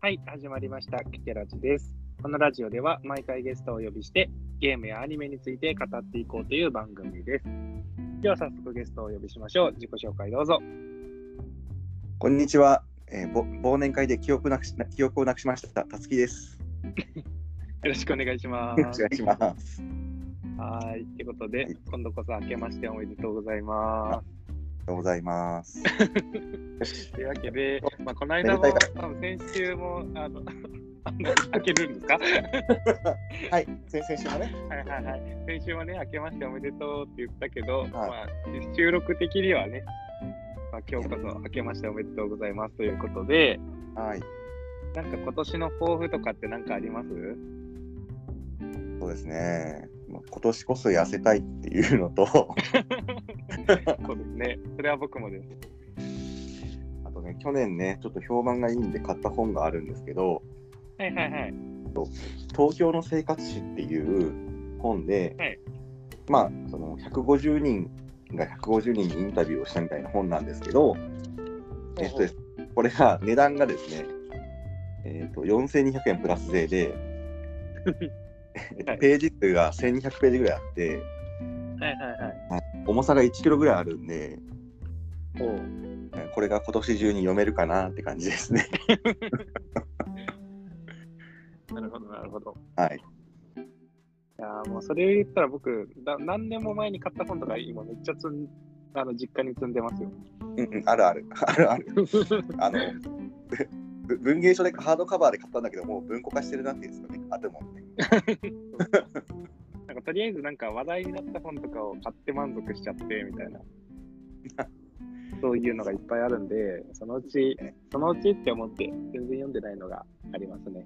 はい、始まりました。キケラジです。このラジオでは毎回ゲストをお呼びしてゲームやアニメについて語っていこうという番組です。では早速ゲストをお呼びしましょう。自己紹介どうぞ。こんにちは。えーぼ忘年会で記憶なくし記憶をなくしました。たつきです。よろしくお願いしまお願いす。します。はい、ということで、はい今度こそ明けましておめでとうございまありがとうございます。す。というわけで、まあ、この間も多分先週もあの開けるんですか？はい、先々週もね。はいはいはい。先週はね、明けましておめでとうって言ったけど、いまあ、収録的にはね、まあ、今日こそ明けましておめでとうございますということで、はい、なんか今年の抱負とかって何かあります？そうですね。今年こそ痩せたいっていうのと、そうですね。それは僕もです。あとね、去年ね、ちょっと評判がいいんで買った本があるんですけど、はいはいはい。東京の生活史っていう本で、はい。まあ、その150人が150人にインタビューをしたみたいな本なんですけど、えっとです。これが値段がですね、えっと4200円プラス税で、ページ数が1200ページぐらいあって、はいはいはい。重さが1キロぐらいあるんで、おこれが今年中に読めるかなって感じですね。なるほどなるほど。はい。いやーもうそれ言ったら僕だ、何年も前に買った本とか今めっちゃ積んあの実家に積んでますよ。うんうん、あるある。あるある。あの、ぶ文芸書でハードカバーで買ったんだけど、もう文庫化してるなっていうんですかね。あるも。なんかとりあえずなんか話題になった本とかを買って満足しちゃってみたいな。そういうのがいっぱいあるんで、そのうち、そのうちって思って全然読んでないのがありますね。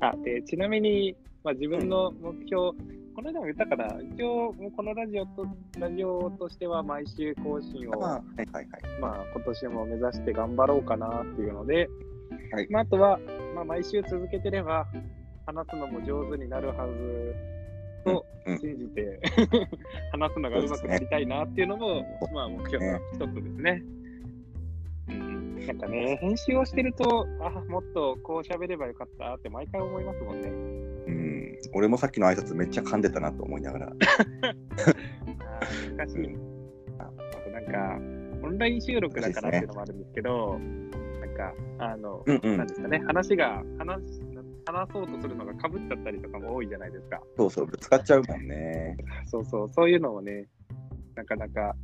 あ、で、ちなみに、まあ、自分の目標、この間も言ったから、一応、もうこのラジオと、ラジオとしては毎週更新を、あはいはいはい。まあ、今年も目指して頑張ろうかなっていうので、はいまあ、あとは、まあ、毎週続けてれば、話すのも上手になるはずとうんうん信じて、話すのが上手くなりたいなっていうのも、まあ、目標の一つですね。うんなんかね、編集をしてると、あ、もっとこう喋ればよかったって毎回思いますもんね。うん。俺もさっきの挨拶めっちゃ噛んでたなと思いながら。あー難しい。ああとなんか、オンライン収録だからっていうのもあるんですけど、なんか、あの、うんうんなんですかね、話が、話話そうとするのがかぶっちゃったりとかも多いじゃないですか。そうそう、ぶつかっちゃうもんね。そうそう、そういうのをね、なかなか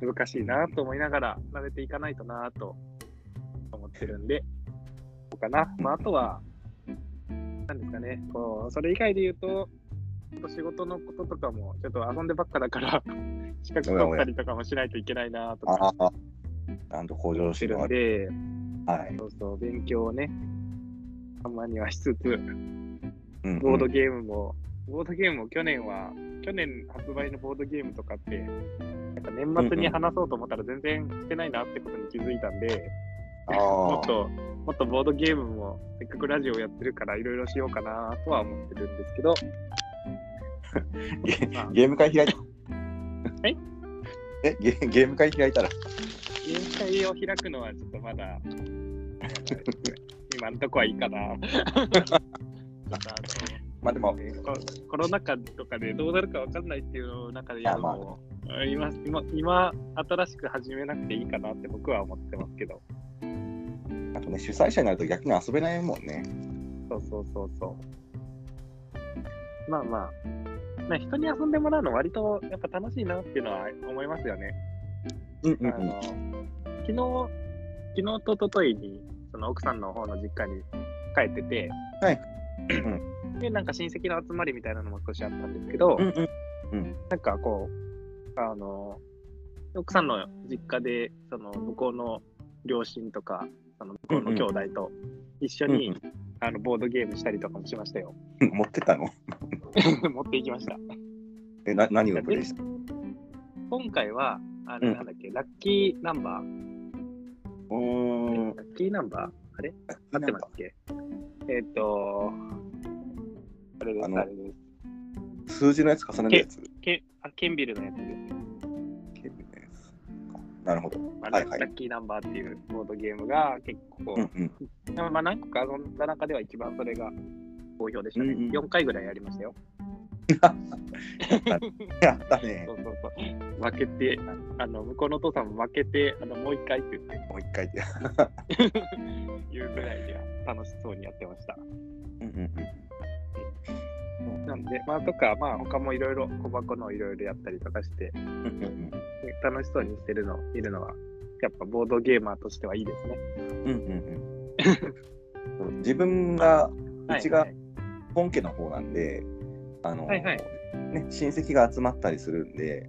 難しいなと思いながら、慣れていかないとなと思ってるんで、そうかな。まあ、あとは、なんですかね、こう、それ以外で言うと、仕事のこととかも、ちょっと遊んでばっかだから、資格取ったりとかもしないといけないなとかああ。ちゃんと向上してる。んで、はい。そうそう、勉強をね、たまにはしつつ、うんうんボードゲームも、ボードゲームも去年は、去年発売のボードゲームとかって、なんか年末に話そうと思ったら全然してないなってことに気づいたんで、もあっと、もっとボードゲームも、せっかくラジオやってるからいろいろしようかなとは思ってるんですけど、ゲーム会開いた。は いえゲゲーム会開いたら。ゲーム会を開くのはちょっとまだ、今のとこはいいかな。まあでも、ねココロナ禍とかでどうなるかわかんないっていう中でやるのも、今今今新しく始めなくていいかなって僕は思ってますけど、あとね、主催者になると逆に遊べないもんね。そうそうそうそう。まあまあ、ね、人に遊んでもらうの割とやっぱ楽しいなっていうのは思いますよね。うんうんうん。あの昨日、昨日と一昨日にその奥さんの方の実家に帰ってて、はい で、なんか親戚の集まりみたいなのも少しあったんですけど、うんうん。なんかこう、あの、奥さんの実家で、その向こうの両親とか、その向こうの兄弟と一緒に、うんあのボードゲームしたりとかもしましたよ。う ん持ってたの？持っていきました。えな何をプレイした？今回は、あの、うんなんだっけ、ラッキーナンバー、うーん。ラッキーナンバー？あれ？合ってますっけ？えっ、と、あれです、あれです。数字のやつ重ねるやつ？ケあケンビルのやつです。ケビのやつなるほど。まあはいはいラッキーナンバーっていうボードゲームが結構、うんうん。まあ何個か遊んだ中では一番それが好評でしたね。うんうん4回ぐらいやりましたよ。やったねそ。うそうそう。負けて、あの向こうのお父さんも負けて、あのもう一回って言って、もう一回で。言うぐらいで楽しそうにやってました。うんうんなんで、まあとか、まあ他もいろいろ小箱のいろいろやったりとかして、うん。うんうん楽しそうにしてるのを見るのは、やっぱボードゲーマーとしてはいいですね。うんうんうんそう 自分が、うちがはい本家の方なんで、あの、はいはい。ね、親戚が集まったりするんで、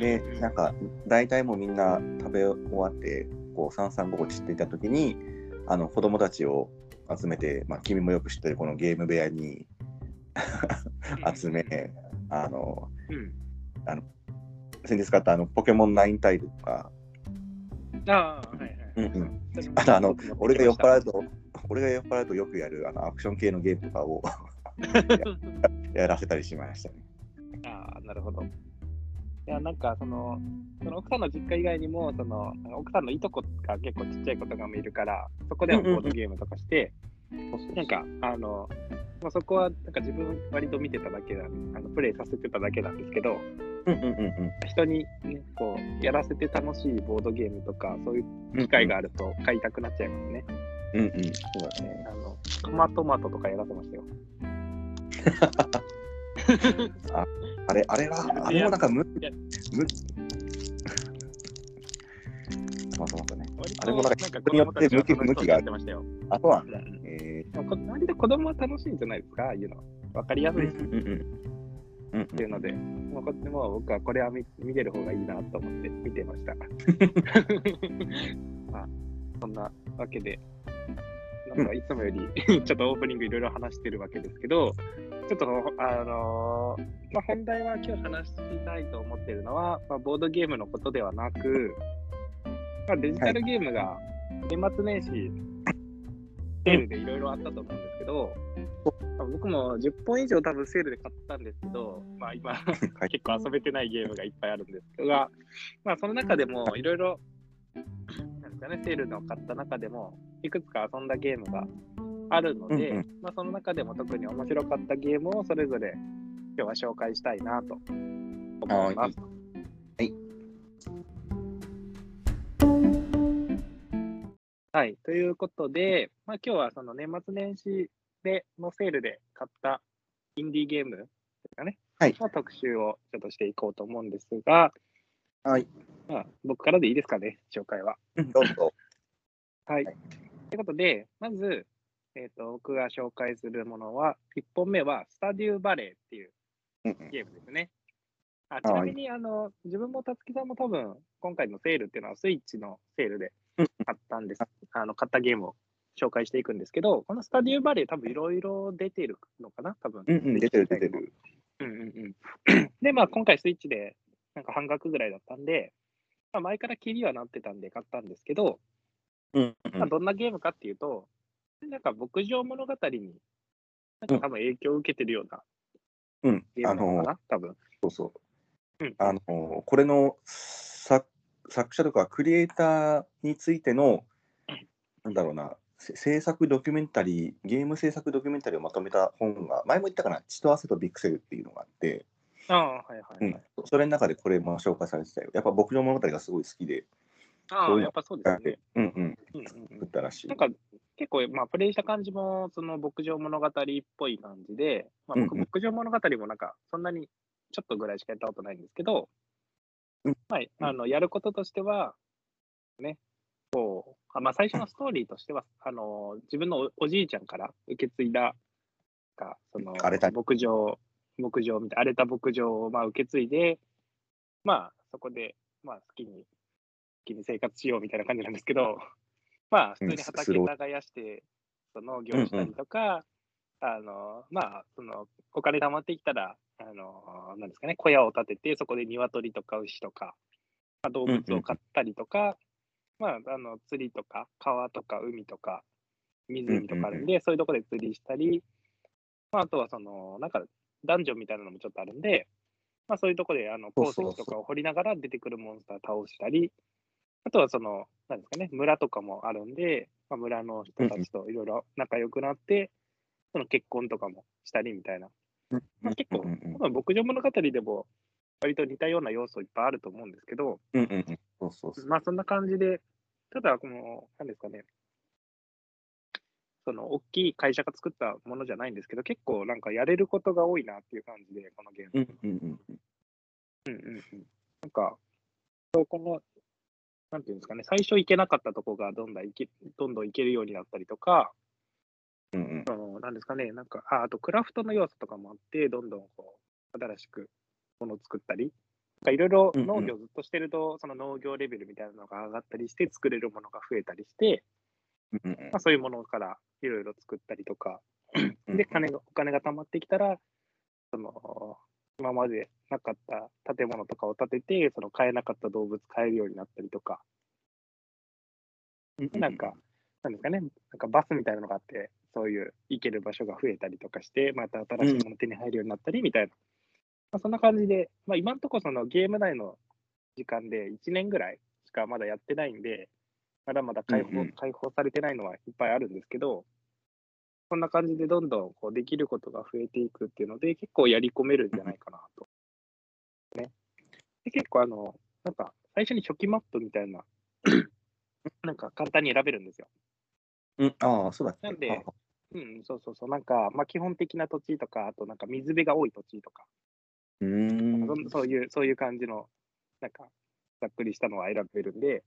で、なんか、大体もうみんな食べ終わって、こう、三々五五散っていたときに、あの、子供たちを集めて、まあ、君もよく知ってるこのゲーム部屋に集め、あの、うん。先日買ったあの、ポケモンナインタイルとか、ああ、はいはい。うんうん。あとあの、俺が酔っ払うと、俺が酔っ払うとよくやるあのアクション系のゲームとかを やらせたりしましたね。ああ、なるほど。いや、なんか、その、その奥さんの実家以外にも、その、奥さんのいとこが結構ちっちゃい子とかもいるから、そこではボードゲームとかして、なんか、あの、まあ、そこは、なんか自分割と見てただけなんあのプレイさせてただけなんですけど、うんうんうん人に、ね、こう、やらせて楽しいボードゲームとか、そういううん。機会があると買いたくなっちゃいますね。うんうん。そうだね。あの、トマトマトとかやらせましたよ。あれ、あれは、あれもなんかむ、むまたまたね。あれもなんか子人によって向き楽しそうにやってましたよ。あとは、うんうん。えまあこ割と子供は楽しいんじゃないですか、ああいうの。わかりやすー、いし、うんうんっていうので、もうこっちも僕はこれは見見れる方がいいなと思って見てました。まあ、そんなわけで、なんかいつもより ちょっとオープニングいろいろ話してるわけですけど、ちょっと、あのーまあ、本題は今日話したいと思ってるのは、まあ、ボードゲームのことではなく、まあ、デジタルゲームが年末年始、セールでいろいろあったと思うんですけど、まあ僕も10本以上多分セールで買ったんですけど、まあ今、はい。結構遊べてないゲームがいっぱいあるんですが、まあその中でもいろいろ、なんですかね、セールの買った中でも、いくつか遊んだゲームがあるので、うんうまあその中でも特に面白かったゲームをそれぞれ今日は紹介したいなと思います。はい。はい。ということで、まあ、今日はその年末年始でのセールで買ったインディーゲームですかね、はいの特集をちょっとしていこうと思うんですが、はい。まあ、僕からでいいですかね、紹介は。うんどうぞ。はい。はいということで、まず、えー、と僕が紹介するものは、1本目はスタデューバレーっていううんうんゲームですね。あちなみに、あの自分もたつきさんも多分、今回のセールっていうのはスイッチのセールでうん買ったんです、あの買ったゲームを紹介していくんですけど、このスタデューバレー多分いろいろ出てるのかな、多分。うんうん、出てる出てる。うんうんうん。で、まあ今回スイッチでなんか半額ぐらいだったんで、まあ、前からキリはなってたんで買ったんですけど、うんまあ、どんなゲームかっていうと、なんか牧場物語に、なんか多分影響を受けてるようなうん。あの多分。そうそう。うんあの、これの作作者とかクリエイターについての、なんだろうな、せ制作ドキュメンタリー、ゲーム制作ドキュメンタリーをまとめた本が、前も言ったかな、血と汗とビクセルっていうのがあって、ああ、はいはい、はいうん、それの中でこれも紹介されてたよ。やっぱ牧場物語がすごい好きで、ああ、やっぱそうですよね。うんうん、うんうん作ったらしい。なんか結構、まあ、プレイした感じも、その牧場物語っぽい感じで、まあ、僕、うんうん。牧場物語もなんか、そんなにちょっとぐらいしかやったことないんですけど、うん。まあ、あのやることとしては、ね、こう、あまあ、最初のストーリーとしては、あの自分のおおじいちゃんから受け継いだ、かその牧場、牧場みたい荒れた牧場をまあ受け継いで、まあ、そこで、まあ、好きに、好きに生活しようみたいな感じなんですけど、まあ、普通にうん畑耕して、その農業したりとか、あの、まあ、その、お金貯まってきたら、あの、なんですかね、小屋を建てて、そこで鶏とか牛とか、まあ、動物を飼ったりとか、まあ、あの、釣りとか、川とか海とか、湖とかあるんで、そういうとこで釣りしたり、まあ、あとはその、なんか、ダンジョンみたいなのもちょっとあるんで、まあ、そういうところであの鉱石とかを掘りながら出てくるモンスター倒したり、あとはその、なんですかね、村とかもあるんで、まあ、村の人たちといろいろ仲良くなって、その結婚とかもしたりみたいな。まあ、結構、うんうん多分牧場物語でも割と似たような要素いっぱいあると思うんですけど。まあそんな感じで、ただ、この、なんですかね、その大きい会社が作ったものじゃないんですけど、結構なんかやれることが多いなっていう感じで、このゲーム。うんうんうん。うんうんうん。なんか、この、なんていうんですかね、最初行けなかったとこがどんどん行けどんどん行けるようになったりとか、うんうん。そのなんですかね、なんか、ああとクラフトの要素とかもあって、どんどんこう新しくものを作ったり、いろいろうんうん。農業ずっとしてると、その農業レベルみたいなのが上がったりして、作れるものが増えたりして、うんうんまあ、そういうものからいろいろ作ったりとか、うん。で、金がお金が貯まってきたら、その今までなかった建物とかを建てて、その飼えなかった動物飼えるようになったりとか、なんか、なんですかね、なんかバスみたいなのがあって、そういう行ける場所が増えたりとかして、また新しいもの手に入るようになったりみたいな、まあ、そんな感じで、まあ、今のところそのゲーム内の時間で1年ぐらいしかまだやってないんで、まだまだ解放,、解放されてないのはいっぱいあるんですけど、こんな感じでどんどんこうできることが増えていくっていうので、結構やり込めるんじゃないかなと。ね、で結構あの、なんか最初に初期マップみたいな、なんか簡単に選べるんですよ。うん、ああ、そうだっけ。なんでうん、そうそうそう、なんか、まあ、基本的な土地とか、あとなんか水辺が多い土地とか、うんそういう、そういう感じの、なんか、ざっくりしたのは選べるんで、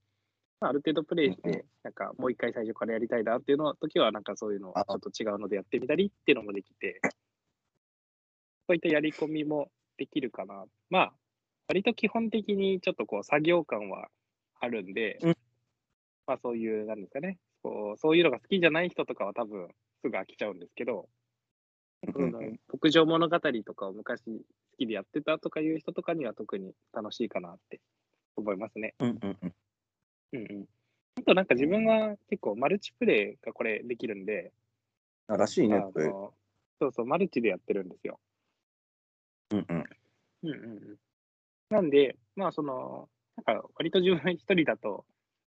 まあ、ある程度プレイして、なんか、もう一回最初からやりたいなっていうの時は、なんかそういうの、ちあょっと違うのでやってみたりっていうのもできて、そういったやり込みもできるかな。まあ、割と基本的にちょっとこう、作業感はあるんで、うんまあそういう、なんですかね、こうそういうのが好きじゃない人とかは多分すぐ飽きちゃうんですけど、牧場物語とかを昔好きでやってたとかいう人とかには特に楽しいかなって思いますね。うんうんうん。うんうん。あとなんか自分は結構マルチプレイがこれできるんで、あらしいね、あこれ。のそうそう、マルチでやってるんですよ。うんうん。うんうんうん。なんで、まあその、なんか割と自分一人だと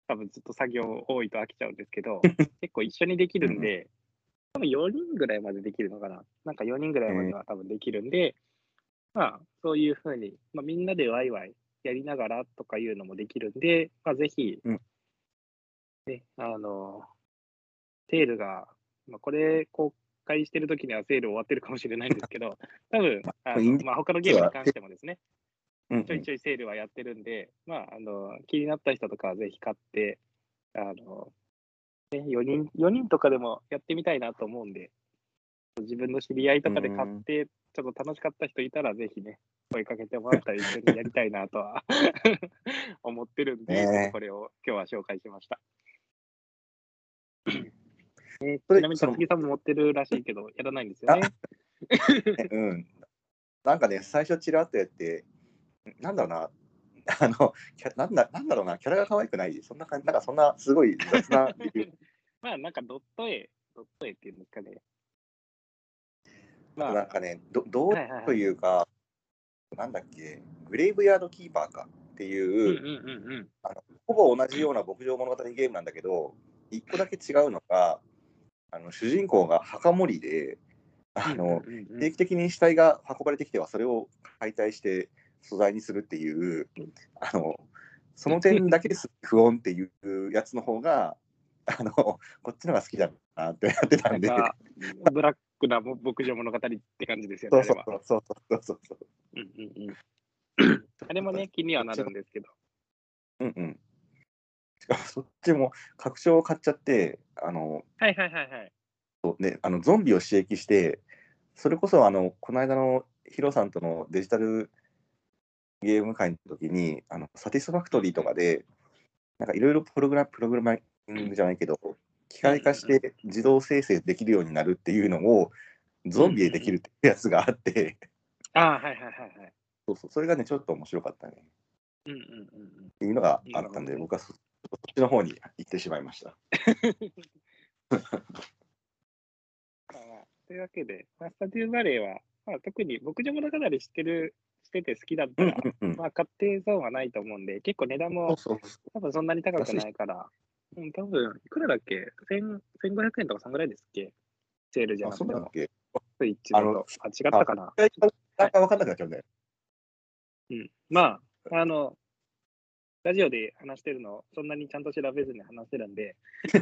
多分ずっと作業多いと飽きちゃうんですけど、結構一緒にできるんで、多分4人ぐらいまでできるのかな。なんか4人ぐらいまでは多分できるんで、まあそういうふうに、まあ、みんなでワイワイやりながらとかいうのもできるんで、まあぜひ、うん。ね、あの、セールが、まあ、これ公開してる時にはセール終わってるかもしれないんですけど、多分あの、まあ、他のゲームに関してもですね、ちょいちょいセールはやってるんで、まあ、あの気になった人とかはぜひ買って、あのね、4, 人4人とかでもやってみたいなと思うんで、自分の知り合いとかで買って、ちょっと楽しかった人いたら、ぜひね、声かけてもらったら一緒にやりたいなとは 思ってるんで、ねえこれを今日は紹介しました。えそれちなみに、そのたつきさんも持ってるらしいけど、やらないんですよね？ねうん。なんかね、最初ちらっとやって、なんだろうな、あの、キャなんだなんだろうな、キャラが可愛くない、そんな感じ、なんかそんなすごい雑な まあ、なんかドット絵、ドット絵っていうんですかね。まあ、なんかね、どどうはいはいはいとい。うか、なんだっけ、グレイブヤードキーパーかっていう、うんうんうんうん。ほぼ同じような牧場物語ゲームなんだけど、一個だけ違うのが、あの主人公が墓守りで、あの、うんうんうん定期的に死体が運ばれてきてはそれを解体して素材にするっていうあのその点だけです不穏っていうやつの方があのこっちのが好きだなってやってたんで。ブラックな牧場物語って感じですよね、そうあれは。そうそうそうそうそううんうんうん。あれもね、気にはなるんですけど。うんうんしかもそっちも拡張を買っちゃってあのはいはいはいはい。そうねあのゾンビを刺激してそれこそあのこの間のヒロさんとのデジタルゲーム会の時にあのサティスファクトリーとかでなんかいろいろプログラプログラミングじゃないけど機械化して自動生成できるようになるっていうのをゾンビでできるってやつがあってああ、はいはいはいはい。そうそうそれがねちょっと面白かったねうんうんうんうん。っていうのがあったんで僕はそそっちの方に行ってしまいました。というわけで、まあ、スタジオバレーは、まあ、特に牧場物語知ってるしてて好きだったら、うんうん。まあ、買って損はないと思うんで、結構値段そうもそう多分そんなに高くないから、うん、多分いくらだっけ？1000 ?1500 円とかそんぐらいですっけ？セールじゃあ、なくてもそうだっ。け？スイッチだあのと。あ、違ったかな？一回なんか分かんなくなっちゃうんだよ。うん。まあ、あの、ラジオで話してるの、そんなにちゃんと調べずに話してるんで、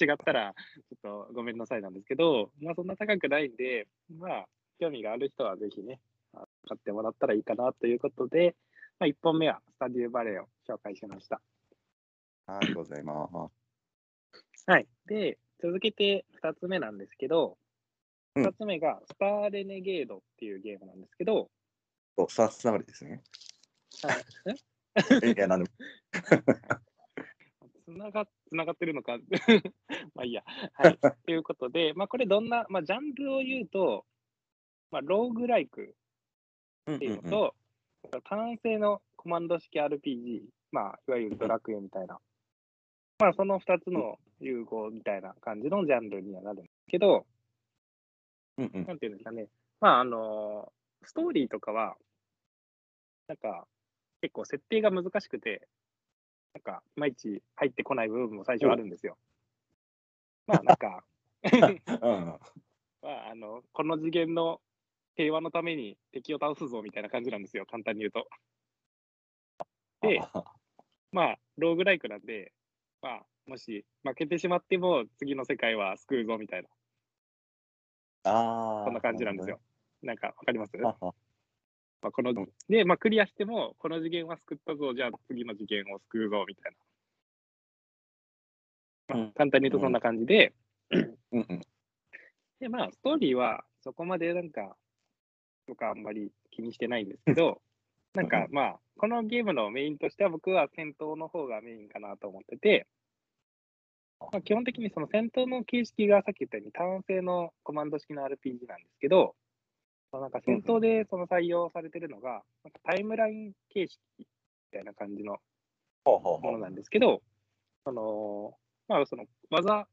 違ったら、ちょっとごめんなさいなんですけど、まあ、そんな高くないんで、まあ、興味がある人はぜひね、あ買ってもらったらいいかなということで、まあ、1本目はスタディオバレーを紹介しました。ありがとうございます。はい。で、続けて2つ目なんですけど、うん2つ目がスターレネゲードっていうゲームなんですけど、そう、スターつながりですね。はい、いや、なんでも。つながつながってるのか まあいいや。はい。ということで、まあこれどんな、まあジャンルを言うと、まあローグライクうんっていうのと、単性のコマンド式 RPG、まあいわゆるドラクエみたいな、まあその2つの融合みたいな感じのジャンルにはなるんですけど、うんうん。なんていうんですかね、まああのストーリーとかは、なんか結構設定が難しくて、なんかいまいち入ってこない部分も最初あるんですよ。まあなんか、うん まあ、あのこの次元の平和のために敵を倒すぞみたいな感じなんですよ、簡単に言うと。でまあ、ローグライクなんで、まあ、もし負けてしまっても次の世界は救うぞみたいな、ああ。そんな感じなんですよ。なんかわかります？まあ、こので、まあ、クリアしても、この次元は救ったぞ、じゃあ次の次元を救うぞみたいな。まあうん簡単に言うとそんな感じで、うんうん。で、まあ、ストーリーはそこまでなんか、とかあんまり気にしてないんですけど、なんかまあ、このゲームのメインとしては僕は戦闘の方がメインかなと思ってて、まあ、基本的にその戦闘の形式がさっき言ったように単性のコマンド式の RPG なんですけど、まあなんか戦闘でその採用されてるのが、なんかタイムライン形式みたいな感じのものなんですけど、その、まあ、その技、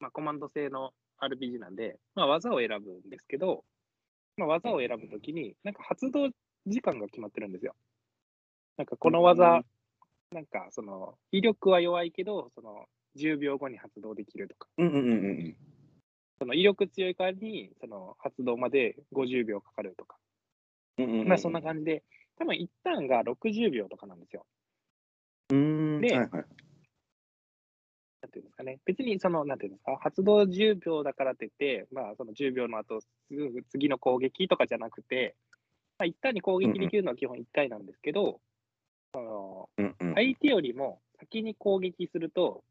まあ、コマンド制の RPG なんで、まあ、技を選ぶんですけど、まあ、技を選ぶときに、なんか発動時間が決まってるんですよ。なんかこの技、なんかその威力は弱いけど、その10秒後に発動できるとか、うんうんうんうん。その威力強いからにその発動まで50秒かかるとか、うんうんうん。まあそんな感じで、多分一旦が60秒とかなんですよ。じ。うん。ではいはい。なんていうんですかね、別にその、なんていうんですか、発動10秒だからって言って、まあ、その10秒の後、すぐ次の攻撃とかじゃなくて、まあ、一旦に攻撃できるのは基本1回なんですけど、その。相手よりも先に攻撃すると、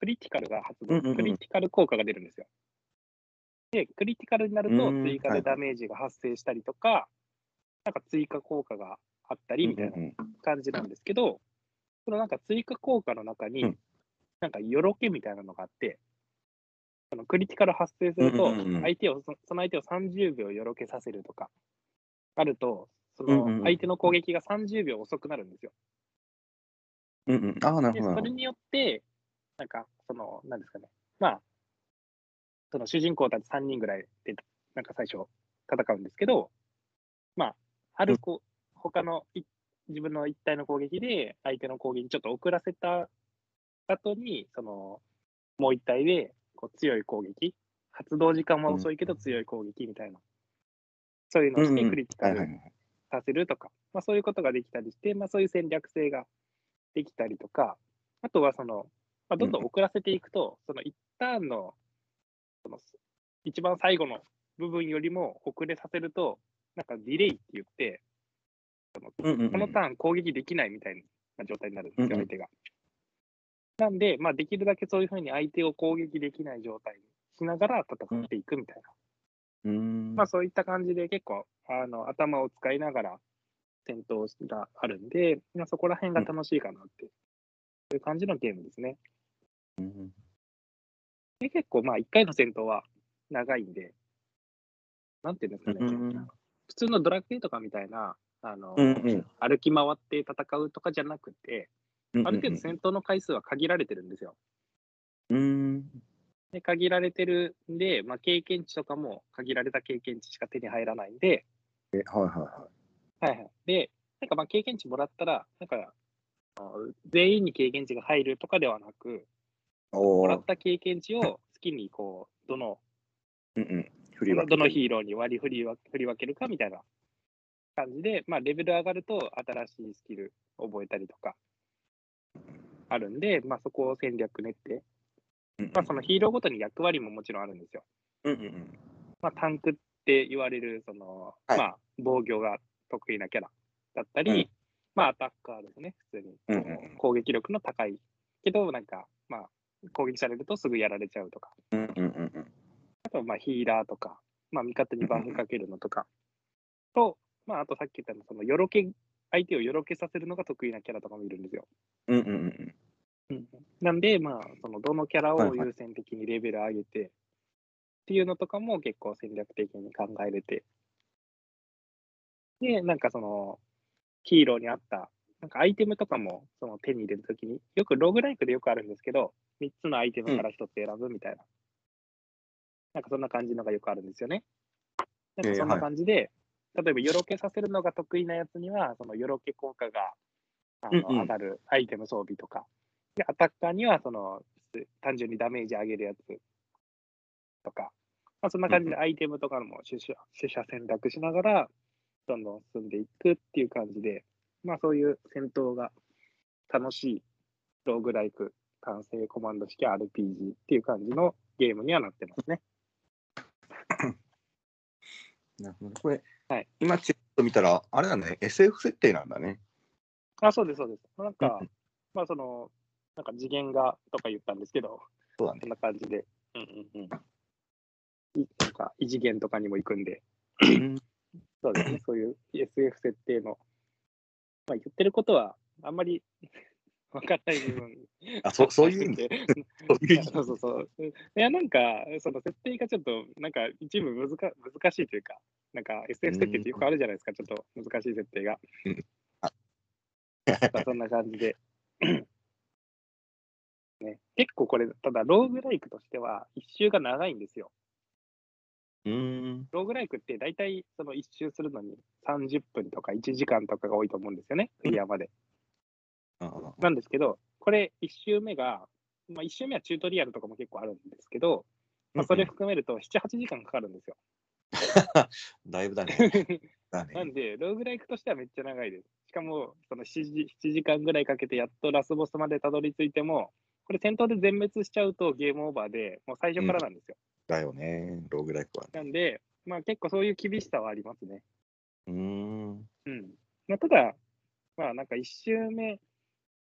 クリティカルが発動、クリティカル効果が出るんですよ。で、クリティカルになるとうん。追加でダメージが発生したりとか、なんか追加効果があったりみたいな感じなんですけど、そのなんか追加効果の中に、うん。なんかよろけみたいなのがあって、そのクリティカル発生すると相手を、そその相手を30秒よろけさせるとか、あると、そうんうんうんの相手の攻撃が30秒遅くなるんですよ。うんうん。ああ、なるで、ほど。それによって、なんか、その、なんですかね、まあ、その主人公たち3人ぐらいで、なんか最初戦うんですけど、まあ、あるこ、他のい自分の一体の攻撃で、相手の攻撃ちょっと遅らせた後に、その、もう一体でこう強い攻撃、発動時間は遅いけど強い攻撃みたいな、そういうのをしてうんうんクリティカル。させるとか、まあ、そういうことができたりして、まあ、そういう戦略性ができたりとか、あとはその、まあ、どんどん遅らせていくと、その一ターンのその一番最後の部分よりも遅れさせると、なんかディレイって言って、うんうんうん。このターン攻撃できないみたいな状態になるんですよ、うんうん相手が。なんで、まあ、できるだけそういうふうに相手を攻撃できない状態にしながら戦っていくみたいな。うーん。まあそういった感じで結構あの頭を使いながら戦闘があるんで、まあ、そこら辺が楽しいかなって、そういう感じのゲームですね。うんで結構まあ1回の戦闘は長いんで、なんていうんですかね、うん普通のドラクエとかみたいなあの、うんうん。歩き回って戦うとかじゃなくて、ある程度戦闘の回数は限られてるんですよ。うん。で限られてるんで、まあ、経験値とかも限られた経験値しか手に入らないんで、え、はいはいははいはい。で、なんかまあ経験値もらったら、なんか、全員に経験値が入るとかではなく、もらっーた経験値を好きにこう、どの、うんうん。振り分けどのヒーローに割り振り分振り分けるかみたいな感じで、まあレベル上がると新しいスキル覚えたりとかあるんで、まあそこを戦略練って、まあそのヒーローごとに役割ももちろんあるんですよ。うんうんうん。まあタンクって言われる、その、はいまあ防御が得意なキャラだったり、うんまあアタッカーですね、普通に。うんうんうん攻撃力の高いけど、なんか、まあ攻撃されるとすぐやられちゃうとか。うんうんうんうん。あとはまあヒーラーとか、まあ味方にバフかけるのとか、と、まああとさっき言ったのそのよろけ、相手をよろけさせるのが得意なキャラとかもいるんですよ。うんうんうんなんで、まあ、そのどのキャラを優先的にレベル上げて、っていうのとかも結構戦略的に考えれて、で、なんかその、ヒーローに合った、なんかアイテムとかもその手に入れるときに、よくローグライクでよくあるんですけど、3つのアイテムから1つ選ぶみたいな、なんかそんな感じのがよくあるんですよね。なんかそんな感じで、例えばよろけさせるのが得意なやつには、そのよろけ効果があの、うんうん。上がるアイテム装備とか、で、アタッカーにはその単純にダメージ上げるやつとか、まあ、そんな感じでアイテムとかも取捨取捨選択しながら、どんどん進んでいくっていう感じで、まあそういう戦闘が楽しいローグライク単性コマンド式 RPG っていう感じのゲームにはなってますね。なるほど。これ、はい今ちょっと見たら、あれだね、SF 設定なんだね。あ、そうです、そうです。なんか、うんまあその、なんか次元がとか言ったんですけど、そうだねそん。な感じで、うんうんうん。いなんか異次元とかにも行くんで、うんそうですね、そういう SF 設定の、まあ、言ってることはあんまり 分かんない部分あ、そそういう意味で。そうそうそう。いや、なんか、その設定がちょっと、なんか一部難か難しいというか、なんか SF 設定ってよくあるじゃないですか、ちょっと難しい設定が。そんな感じで。ね、結構これ、ただ、ローグライクとしては、一周が長いんですよ。うーん。ローグライクって大体その一周するのに30分とか1時間とかが多いと思うんですよね、クリアまで。なんですけど、これ1周目が、まあ、1周目はチュートリアルとかも結構あるんですけど、まあ、それ含めると7、8時間かかるんですよ。だいぶだね。だね。なんで、ローグライクとしてはめっちゃ長いです。しかも、その7時 ,7 時間ぐらいかけてやっとラスボスまでたどり着いても、これ戦闘で全滅しちゃうとゲームオーバーで、もう最初からなんですよ。だよね、ローグライクは。なんで、まあ結構そういう厳しさはありますね。うーん。うん。まあ、ただ、まあなんか1周目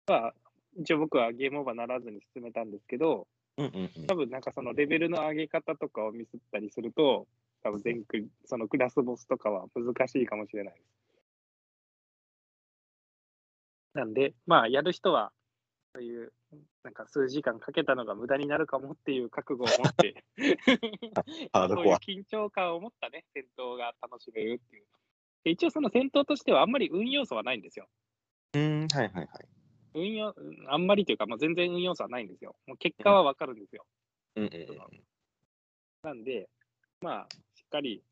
は、一応僕はゲームオーバーならずに進めたんですけど、うんうんうん多分なんかそのレベルの上げ方とかをミスったりすると、多分全クリそのクラスボスとかは難しいかもしれないです。なんで、まあやる人は、そういう、なんか数時間かけたのが無駄になるかもっていう覚悟を持って、そういう。緊張感を持ったね、戦闘が楽しめるっていう。で一応その戦闘としてはあんまり運要素はないんですよ。うーん、はいはいはい。運用、うんあんまりというか、まあ、全然運要素はないんですよ。もう結果はわかるんですよ。うんうんうん。なんで、まあ、しっかり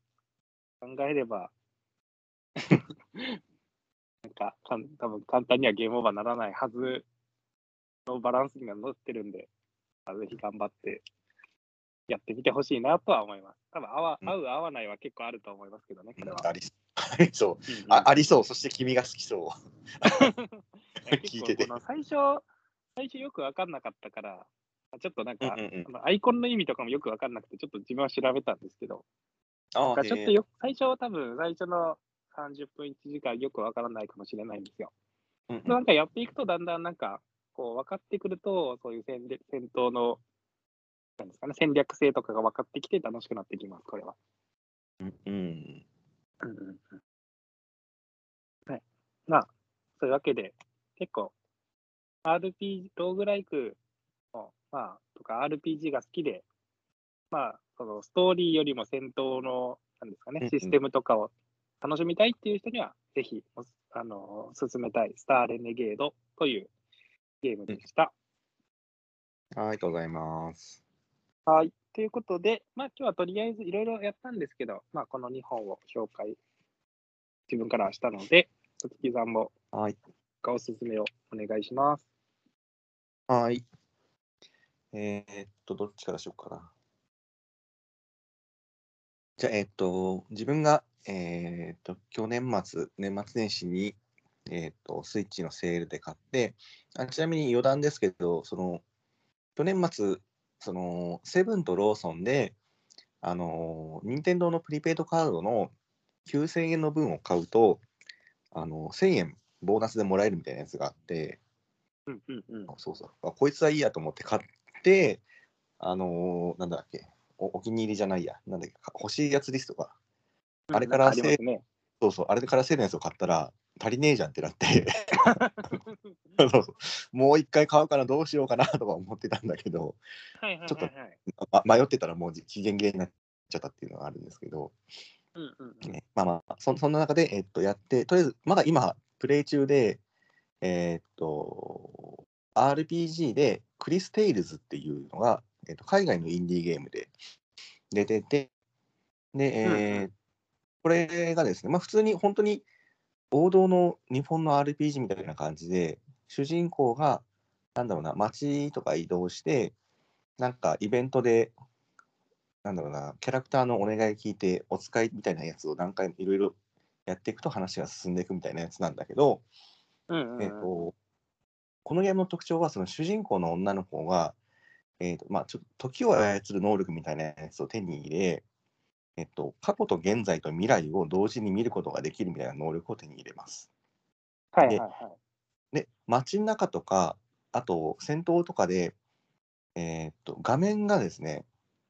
考えれば、なんかかん、多分簡単にはゲームオーバーならないはずのバランスには乗ってるんで、まあぜひ頑張ってやってみてほしいなとは思います。多分合わうん合う合わないは結構あると思いますけどね、これは。ありそう。あありそう。そして君が好きそう。結 聞いてて最初、最初よく分かんなかったから、ちょっとなんか、アイコンの意味とかもよく分かんなくて、ちょっと自分は調べたんですけど、あちょっとよ最初は多分、最初の30分、1時間よく分からないかもしれないんですよ。うんうんなんかやっていくと、だんだんなんか、こう分かってくると、そういう戦略戦闘の、なんですかね、戦略性とかが分かってきて楽しくなってきます、これは。うんうん。うんうんうんはい。まあ、そういうわけで、結構、RPG、ローグライクの、まあ、とか RPG が好きで、まあ、そのストーリーよりも戦闘の、なんですかね、システムとかを楽しみたいっていう人には、ぜひ、あの、進めたい、スターレネゲードというゲームでした。はいありがとうございます。はい。ということで、まあ、今日はとりあえずいろいろやったんですけど、まあ、この2本を紹介自分からしたので、さつきさんもはい。がおすすめをお願いします。はい。えーっと、どっちからしようかな。じゃあ、えーっと、自分が、えーっと、去年末、年末年始に、えーっと、スイッチのセールで買って、あちなみに余談ですけど、その、去年末、その、セブンとローソンで、あの、任天堂のプリペイドカードの9000円の分を買うと、あの、1000円ボーナスでもらえるみたいなやつがあって、うんうんうん。そうそう。あこいつはいいやと思って買って、あのーなんだっけお、お気に入りじゃないや、なんだっけ、か欲しいやつリストが、あれからなん。そうそう、あれからセールのやつを買ったら、足りねえじゃんってなって、そうそう。もう一回買うかな、どうしようかなとか思ってたんだけど、はいはいちょっと迷ってたらもう期限切れになっちゃったっていうのがあるんですけど、うんうんうん。ね、まあまあそ、そんな中で、えっと、やって、とりあえず、まだ今、プレイ中で、えっと、RPG で、クリス・テイルズっていうのが、えっと、海外のインディーゲームで出てて、で、えーうん。うこれがですね、まあ、普通に本当に王道の日本の RPG みたいな感じで、主人公が、なんだろうな、街とか移動して、なんかイベントで、なんだろうな、キャラクターのお願い聞いて、お使いみたいなやつを何回もいろいろやっていくと話が進んでいくみたいなやつなんだけど、うんうんうん。えっと、このゲームの特徴は、その主人公の女の子が、えっとまあ、ちょっと時を操る能力みたいなやつを手に入れ、えっと、過去と現在と未来を同時に見ることができるみたいな能力を手に入れます。はいはいはい。で、街の中とか、あと戦闘とかで、えーっと、画面がですね、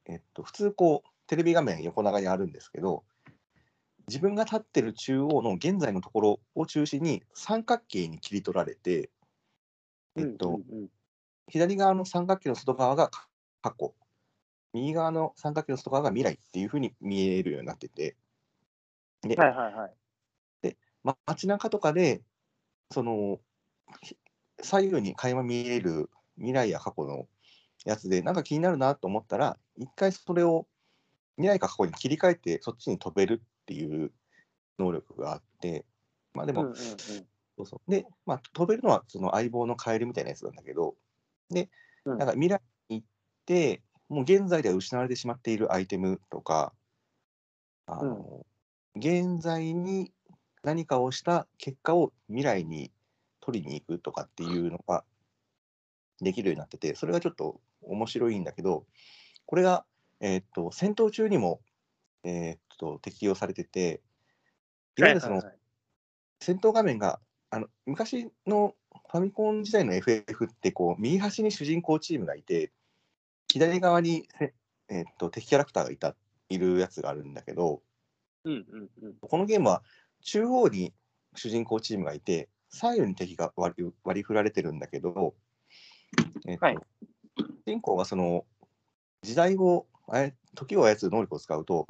えっと、普通こう、テレビ画面横長にあるんですけど、自分が立ってる中央の現在のところを中心に三角形に切り取られて、えっと、うんうんうん左側の三角形の外側が過去、右側の三角形の外側が未来っていうふうに見えるようになってて、で、はいはいはい。ま、街中とかで、その、ひ左右に垣間見える未来や過去のやつで、なんか気になるなと思ったら、一回それを未来か過去に切り替えて、そっちに飛べるっていう能力があって、まあでも、うんうんうん。そうそう。で、まあ、飛べるのはその相棒のカエルみたいなやつなんだけど、で、うんなんか未来に行って、もう現在では失われてしまっているアイテムとか、あの、現在に何かをした結果を未来に取りに行くとかっていうのができるようになってて、それがちょっと面白いんだけど、これが、えーっと、戦闘中にも、えーっと、適用されてて、いわゆるその、戦闘画面があの昔のファミコン時代の FF ってこう右端に主人公チームがいて左側にせ、えーっと敵キャラクターがいたいるやつがあるんだけどうんうんうん。このゲームは中央に主人公チームがいて左右に敵が割り割り振られてるんだけど、えーっとはい主人公がその時代をあや時を操る能力を使うと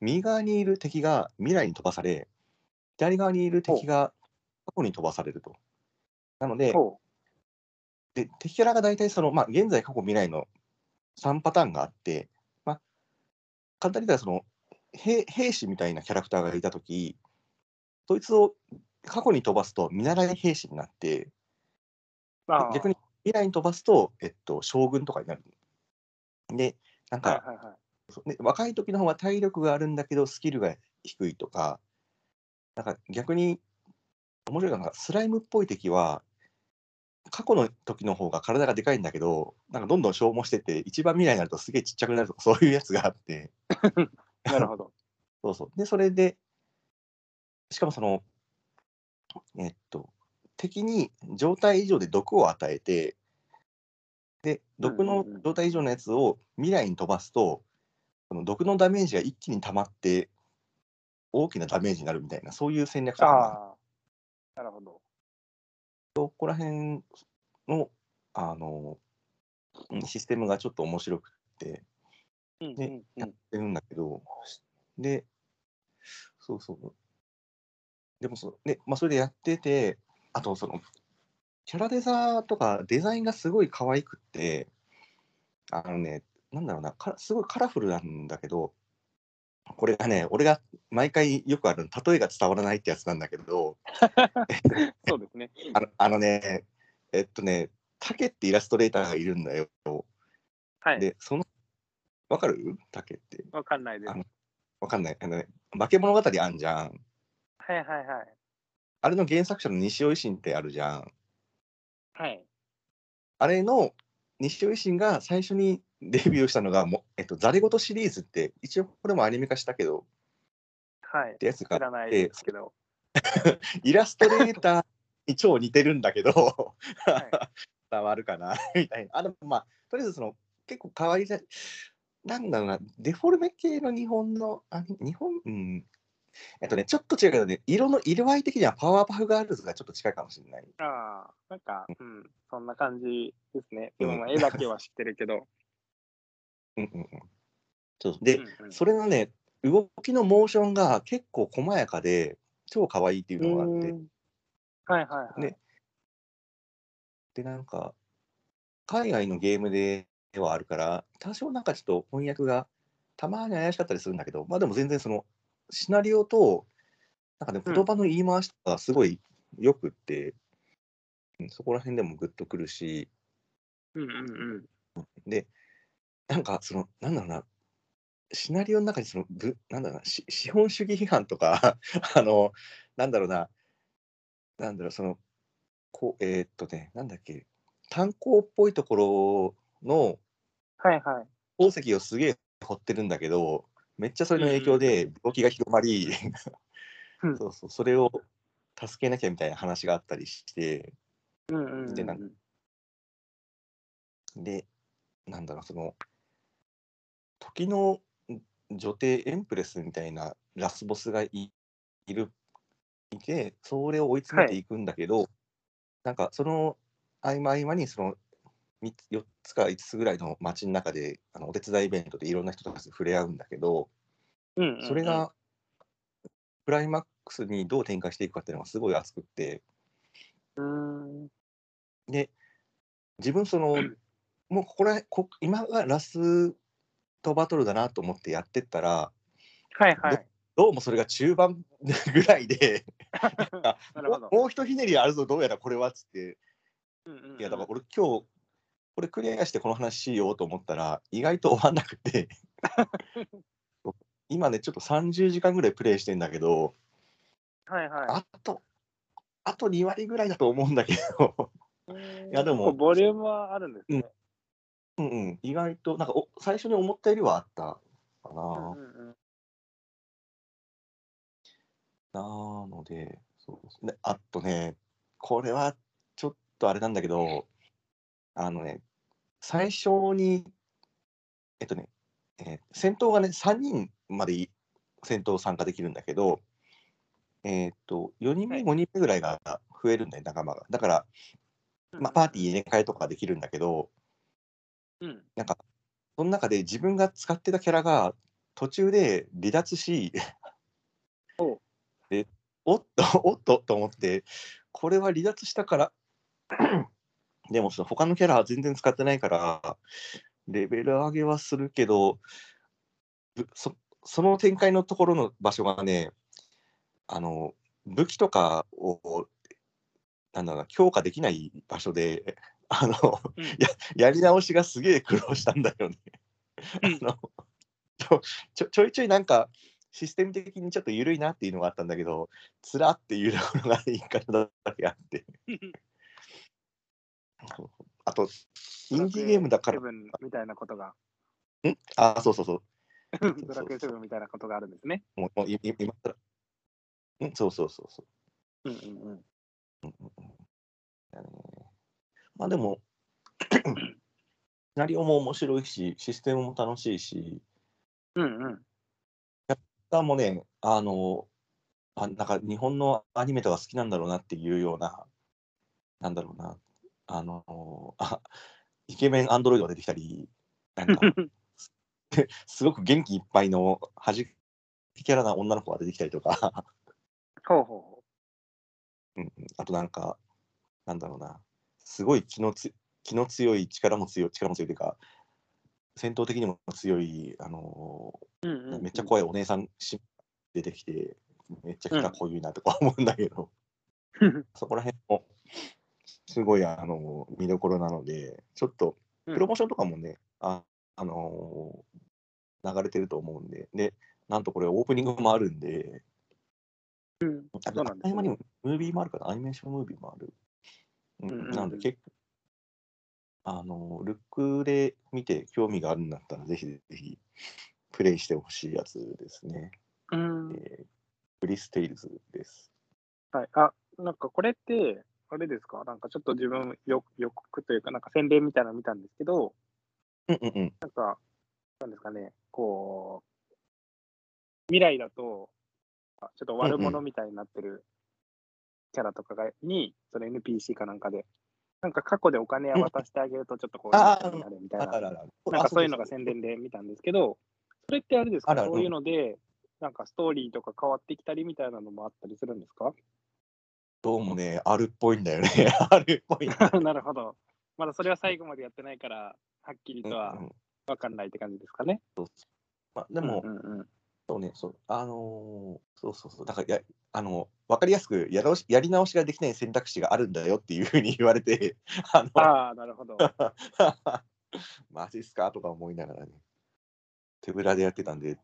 右側にいる敵が未来に飛ばされ左側にいる敵が過去に飛ばされると。なので、ほで敵キャラが大体その、まあ、現在、過去、未来の3パターンがあって、まあ、簡単に言ったらその兵兵士みたいなキャラクターがいたとき、そいつを過去に飛ばすと見習い兵士になって、逆に未来に飛ばすと、えっと、将軍とかになる。で、なんか、はいはいはい。若い時の方が体力があるんだけど、スキルが低いとか、なんか逆に面白いのが、スライムっぽい敵は、過去の時の方が体がでかいんだけど、なんかどんどん消耗してって、一番未来になるとすげえちっちゃくなるとか、そういうやつがあって、なるほど。そうそう。で、それで、しかもその、えっと、敵に状態以上で毒を与えて、で、毒の状態以上のやつを未来に飛ばすと、その毒のダメージが一気に溜まって、大きなダメージになるみたいな、そういう戦略とか。なるほど。そこら辺の、あの、うんシステムがちょっと面白くって、うんでうんうん。やってるんだけど、で、そうそう。でもそ、で、まあ、それでやってて、あと、その、キャラデザとかデザインがすごい可愛くって、あのね、なんだろうな、かすごいカラフルなんだけど、これがね、俺が毎回よくある例えが伝わらないってやつなんだけど、そうですね。あのあのね、えっとね、タケってイラストレーターがいるんだよ。はい。で、その、わかる？タケって。わかんないです。わかんない。あのね、化け物語あんじゃん。はいはいはい。あれの原作者の西尾維新ってあるじゃん。はい。あれの西尾維新が最初にデビューしたのがも、えっと、ザレ言シリーズって、一応これもアニメ化したけど、はいっ。てやつが知らないあってですけど。イラストレーターに超似てるんだけど、はい 伝わるかな みたいな。あの、まあ、とりあえずその、結構可愛いな、なんだろうな、デフォルメ系の日本の、あ日本、うん。えっとね、ちょっと違うけどね、色の色合い的にはパワーパフガールズがちょっと近いかもしれない。ああ、なんか、うん、そんな感じですね。うんでも、まあ絵だけは知ってるけど。うんうんうん。そうで、うんうんそれのね、動きのモーションが結構細やかで、超可愛いっていうのがあって、うんはいはいはい。ねで、なんか、海外のゲームではあるから、多少なんかちょっと翻訳がたまに怪しかったりするんだけど、まあでも全然その、シナリオと、なんかね、うん言葉の言い回しとかすごいよくって、うんそこら辺でもグッとくるし、うんうんうん。で、なんかその、なんだろうな、シナリオの中にその、ぶなんだろうな、し資本主義批判とか、あの、なんだろうな、なんだろう、その、こう、えーっとね、なんだっけ、炭鉱っぽいところのはいはい。宝石をすげえ掘ってるんだけど、めっちゃそれの影響で病気が広まり、うん。そうそう、それを助けなきゃみたいな話があったりして、うんうんうん。でなんで、なんだろう、その、時の女帝エンプレスみたいなラスボスがいいる、いて、それを追い詰めてい。くんだけど、なんかその合間合間に、その、3つ4つか5つぐらいの街の中であのお手伝いイベントでいろんな人たちと触れ合うんだけど、うんうんうん。それ、がクライマックスにどう展開していくかっていうのがすごい熱くって、うーん。で、自分その、もうここらこ今がラストバトルだなと思ってやってったら、はいはい。どうもそれが中盤 ぐらいで、もうもう一ひねりあるぞ、どうやらこれはっつって、うんうんうん。いや、だから俺今日、これクリアしてこの話しようと思ったら、意外と終わんなくて、今ね、ちょっと30時間ぐらいプレイしてんだけど、はいはい。あと、あと2割ぐらいだと思うんだけど、いやでもボリュームはあるんですね。うんうん、意外と、なんかお最初に思ったよりはあったかな。うんうんうんなので、そうですね。あとね、これはちょっとあれなんだけど、あのね、最初に、えっとね、えー戦闘がね、3人までい戦闘参加できるんだけど、えーっと、4人目、はい5人目ぐらいが増えるんだよ、仲間が。だから、まあ、パーティー入れ替えとかできるんだけど、うん。なんか、その中で自分が使ってたキャラが途中で離脱しで、おっと、おっとと思って、これは離脱したから、でもその他のキャラは全然使ってないから、レベル上げはするけど、ぶそその展開のところの場所がね、あの、武器とかを、なんだろうな、強化できない場所で、あの、うんややり直しがすげえ苦労したんだよね。あのちょちょいちょいなんかシステム的にちょっと緩いなっていうのがあったんだけど、つらっていうところがいい方だけあって。あと、インディーゲームだから、みたいなことが、ん？あ、そうそうそう。ドラクエセブンみたいなことがあるんですね。もうもう今更んそうそうそうそう。うんうんうん。うんうんうんだねまあでも、シナリオも面白いし、システムも楽しいし、うんうん。がもね、あの、あなんか日本のアニメとか好きなんだろうなっていうような、なんだろうな、あの、あイケメンアンドロイドが出てきたり、なんか、すごく元気いっぱいの弾きキャラな女の子が出てきたりとか、ほうほうほうんうん。あとなんか、なんだろうな、すごい気のつ気の強い力も強い、力も強いというか、戦闘的にも強い、あのうんうんうん。めっちゃ怖いお姉さんし出てきて、めっちゃ来たこういうなとか思うんだけど、そこら辺もすごいあの見どころなので、ちょっとうん。プロモーションとかもね、ああの流れてると思うんで、で、なんとこれオープニングもあるんで、うん。あそうなんですね合間にもムービーもあるかな、アニメーションムービーもある。うんなので、結構、あの、ルックで見て興味があるんだったら、ぜひぜひプレイしてほしいやつですね。うんえー、クリス・テイルズです。はい。あ、なんかこれって、あれですか？なんかちょっと自分よ予告というか、なんか宣伝みたいなの見たんですけど、うんうんうん。なんか、なんですかね、こう、未来だと、あちょっと悪者みたいになってるキャラとかがに、その NPC かなんかで、なんか過去でお金を渡してあげると、ちょっとこう、なるみたいな。なんかそういうのがあ宣伝で見たんですけど、それってあれですか？そういうので、なんかストーリーとか変わってきたりみたいなのもあったりするんですか？どうもね、あるっぽいんだよね。あるっぽい。なるほど。まだそれは最後までやってないから、はっきりとはうんうん。分かんないって感じですかね？まあ、でも、うんうんうんそうね、そう、あのーそうそうそう、だからや、あの、わかりやすくやろうしやり直しができない選択肢があるんだよっていうふうに言われて、あの、ああ、なるほど。マジっすか？とか思いながらね、手ぶらでやってたんで、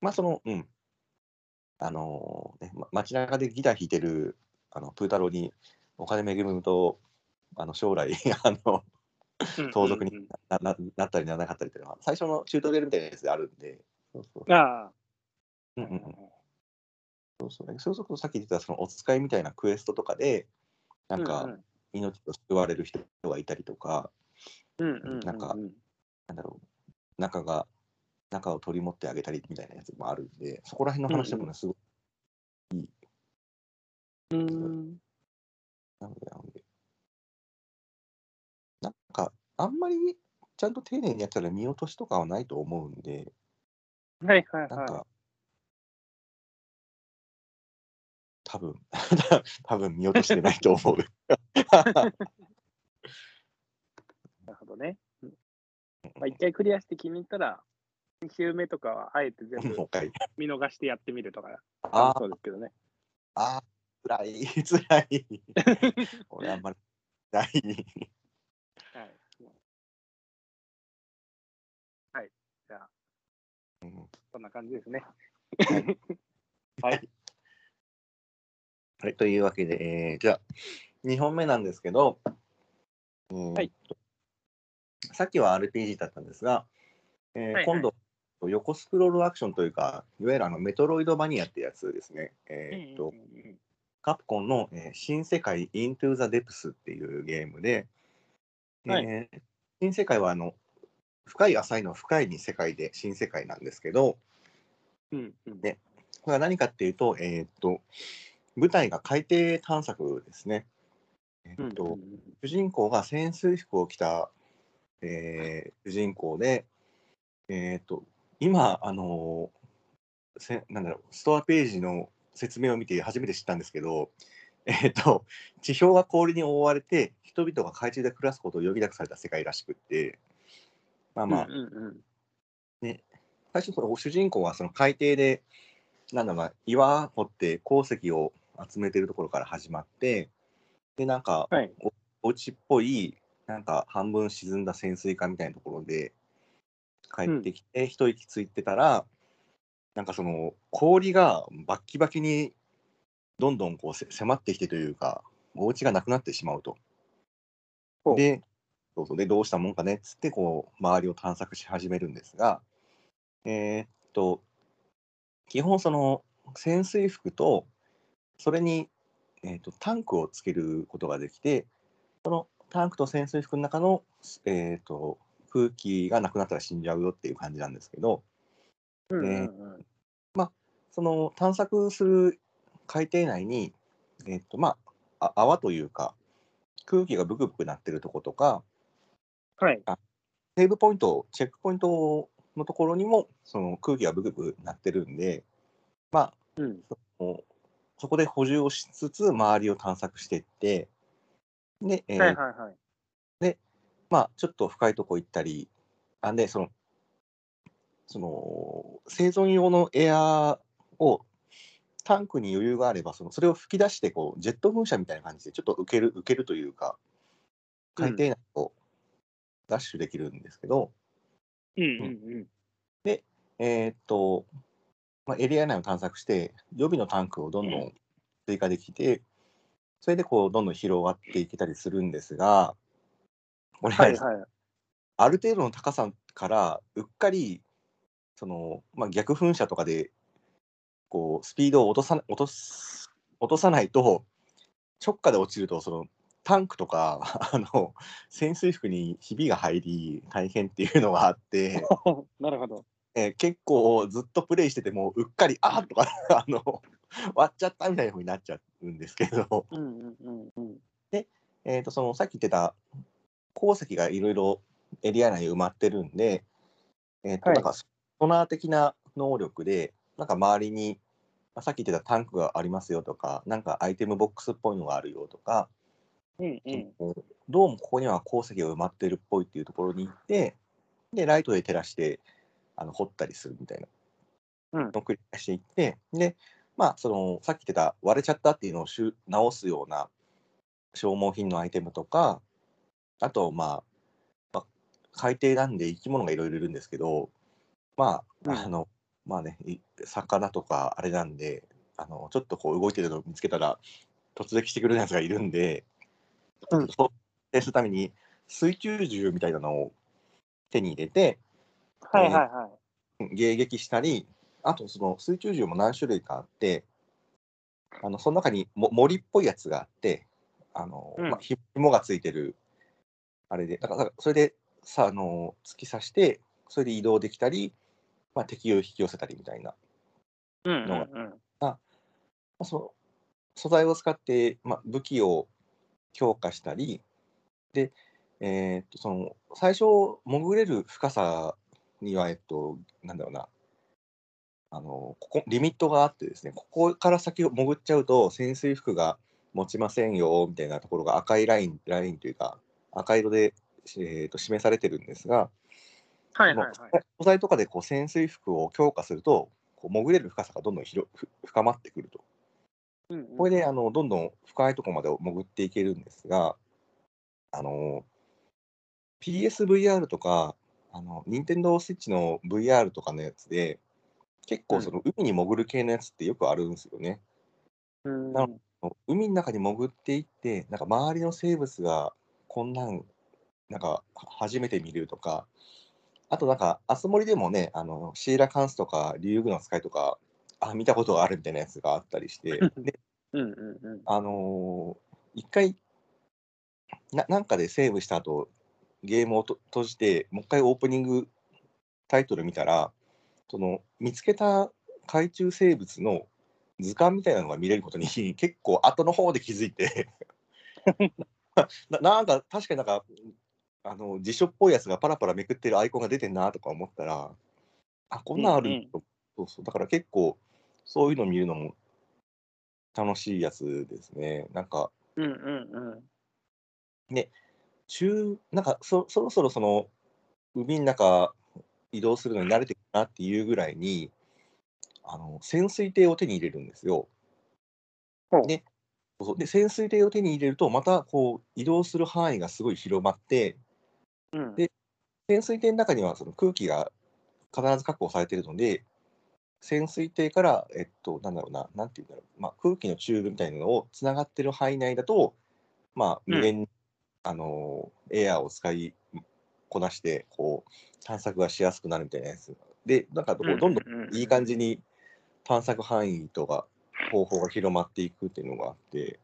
まあその、うん、あのーね、ま街中でギター弾いてるあのプータローにお金恵むと、あの将来 あの、盗賊になななったりならなかったりっていうのは、最初のチュートリアルみたいなやつであるんで、そうそうう。んああ。うんうんうん。そうそう。ね、そうするとさっき言ってたそのお使いみたいなクエストとかで、なんうかん。命を救われる人がいたりとか、うんうんうんなんかうん。なんだろう、中が、中を取り持ってあげたりみたいなやつもあるんで、そこら辺の話でもね、すごいうん。なので、なので、なんか、あんまりちゃんと丁寧にやったら見落としとかはないと思うんで、はいはいはなんか、多分 多分見落としてないと思う。い。なるほどね。うんまあ、一回クリアして気に入ったら、2周目とかはあえて全部。見逃してやってみるとか、そうですけどね。あー、辛い、辛い。俺あんまりない。はい。じゃあ、うんそんな感じですね。はい。はい、というわけで、えーじゃあ、2本目なんですけど、えーはいさっきは RPG だったんですが、えーはいはい今度、横スクロールアクションというか、いわゆるあのメトロイドバニアってやつですね。えーっとうんうんうんカプコンの、えー新世界 Into the Depths っていうゲームで、はいえー新世界はあの深い浅いの深いに世界で新世界なんですけど、うんうん。ね。これは何かっていうと、えーっと、舞台が海底探索ですね。えーっと、うんうん。主人公が潜水服を着た、えー主人公で、えーっと、今、あのーせなんだろう、ストアページの説明を見て初めて知ったんですけど、えーっと、地表が氷に覆われて、人々が海中で暮らすことを余儀なくされた世界らしくって、まあまあ、うんうんうん。最初主人公はその海底でなんだろうな岩掘って鉱石を集めてるところから始まってでなんかはい。お家っぽいなんか半分沈んだ潜水艦みたいなところで帰ってきて、一息ついてたらなんかその氷がバッキバキにどんどんこうせ迫ってきてというかお家がなくなってしまうと。でそうそう。でどうしたもんかね。っつってこう周りを探索し始めるんですが。えーっと基本その潜水服とそれに、えーっとタンクをつけることができてそのタンクと潜水服の中の、えーっと空気がなくなったら死んじゃうよっていう感じなんですけど。うんうんうん。その探索する海底内に、えーっとまあ、あ泡というか空気がブクブクなってるとことかはい。セーブポイント、チェックポイントのところにもその空気がブクブクなってるんで、まあ、うん。もうそこで補充をしつつ周りを探索していって、で、えーはいはいはい。まあ、ちょっと深いとこ行ったり、あんで、その、その、生存用のエアを、タンクに余裕があれば、そのそれを吹き出してこう、ジェット噴射みたいな感じで、ちょっと受ける受けるというか、海底内をダッシュできるんですけど、うんうんえーっと、まあ、エリア内を探索して、予備のタンクをどんどん追加できて、それでこうどんどん広がっていけたりするんですが、これ、はいはい。ある程度の高さからうっかりその、まあ、逆噴射とかでこうスピードを落とさ落とす落とさないと直下で落ちるとそのタンクとか あの潜水服にひびが入り大変っていうのがあって、なるほど。えー結構ずっとプレイしててもうっかりあーとか あの割っちゃったみたいな風になっちゃうんですけど、うんうんうんうん。えー、とそのさっき言ってた鉱石がいろいろエリア内に埋まってるんで、えーとはいなんかソナー的な能力でなんか周りに、まあ、さっき言ってたタンクがありますよとかなんかアイテムボックスっぽいのがあるよとか、うんうん。どうもここには鉱石が埋まってるっぽいっていうところに行ってでライトで照らしてあの掘ったりするみたいな。うん。のを繰り返していってでまあそのさっき言ってた割れちゃったっていうのを直すような消耗品のアイテムとかあとまあ、まあ、海底なんで生き物がいろいろいるんですけどまあ、うん。あのまあねい魚とかあれなんであのちょっとこう動いてるのを見つけたら突撃してくるやつがいるんで、うんそうするために水中銃みたいなのを手に入れてはいはいはい。迎撃したりあとその水中銃も何種類かあってあのその中にも森っぽいやつがあってあの、うんまあ、ひ紐がついてるあれでだからそれでさあの突き刺してそれで移動できたり、まあ、敵を引き寄せたりみたいな、うんうんうん。まあ、その素材を使って、まあ、武器を強化したりで、えーっとその最初潜れる深さには、えっと、なんだろうなあのここリミットがあってですねここから先を潜っちゃうと潜水服が持ちませんよみたいなところが赤いラインラインというか赤色で、えーっと示されてるんですが、はいはいはい。素材とかでこう潜水服を強化するとこう潜れる深さがどんどん広ふ深まってくると。うんうん。これであのどんどん深いところまで潜っていけるんですが、あの PSVR とか、あの Nintendo Switch の VR とかのやつで、結構その海に潜る系のやつってよくあるんですよね。うん。な海の中に潜っていって、なんか周りの生物がこんなん、なんかは初めて見るとか、あとなんか、あつ森でもね、あのシーラカンスとか竜宮の使いとか、あ、見たことがあるみたいなやつがあったりして、でうんうんうん。あのー一回な、なんかでセーブした後ゲームをと閉じて、もう一回オープニングタイトル見たら、その見つけた海中生物の図鑑みたいなのが見れることに、結構後の方で気づいて。な、なんか確かになんか、あの辞書っぽいやつがパラパラめくってるアイコンが出てんなとか思ったら、あ、こんなんあるんだ、そうそう、だから結構、そういうの見るのも楽しいやつですね。なんか、うんうんうん。中、なんかそそろそろその海の中移動するのに慣れてくるなっていうぐらいに、あの潜水艇を手に入れるんですよ。でそうそうで、潜水艇を手に入れると、またこう移動する範囲がすごい広まって、うんで潜水艇の中にはその空気が必ず確保されているので、潜水艇から、えっと、なんだろうな、なんていうんだろう、まあ、空気のチューブみたいなのをつながってる範囲内だと、まあ、無限に、あのエアーを使いこなして、こう、探索がしやすくなるみたいなやつ。で、なんかこうどんどんいい感じに探索範囲とか方法が広まっていくっていうのがあって、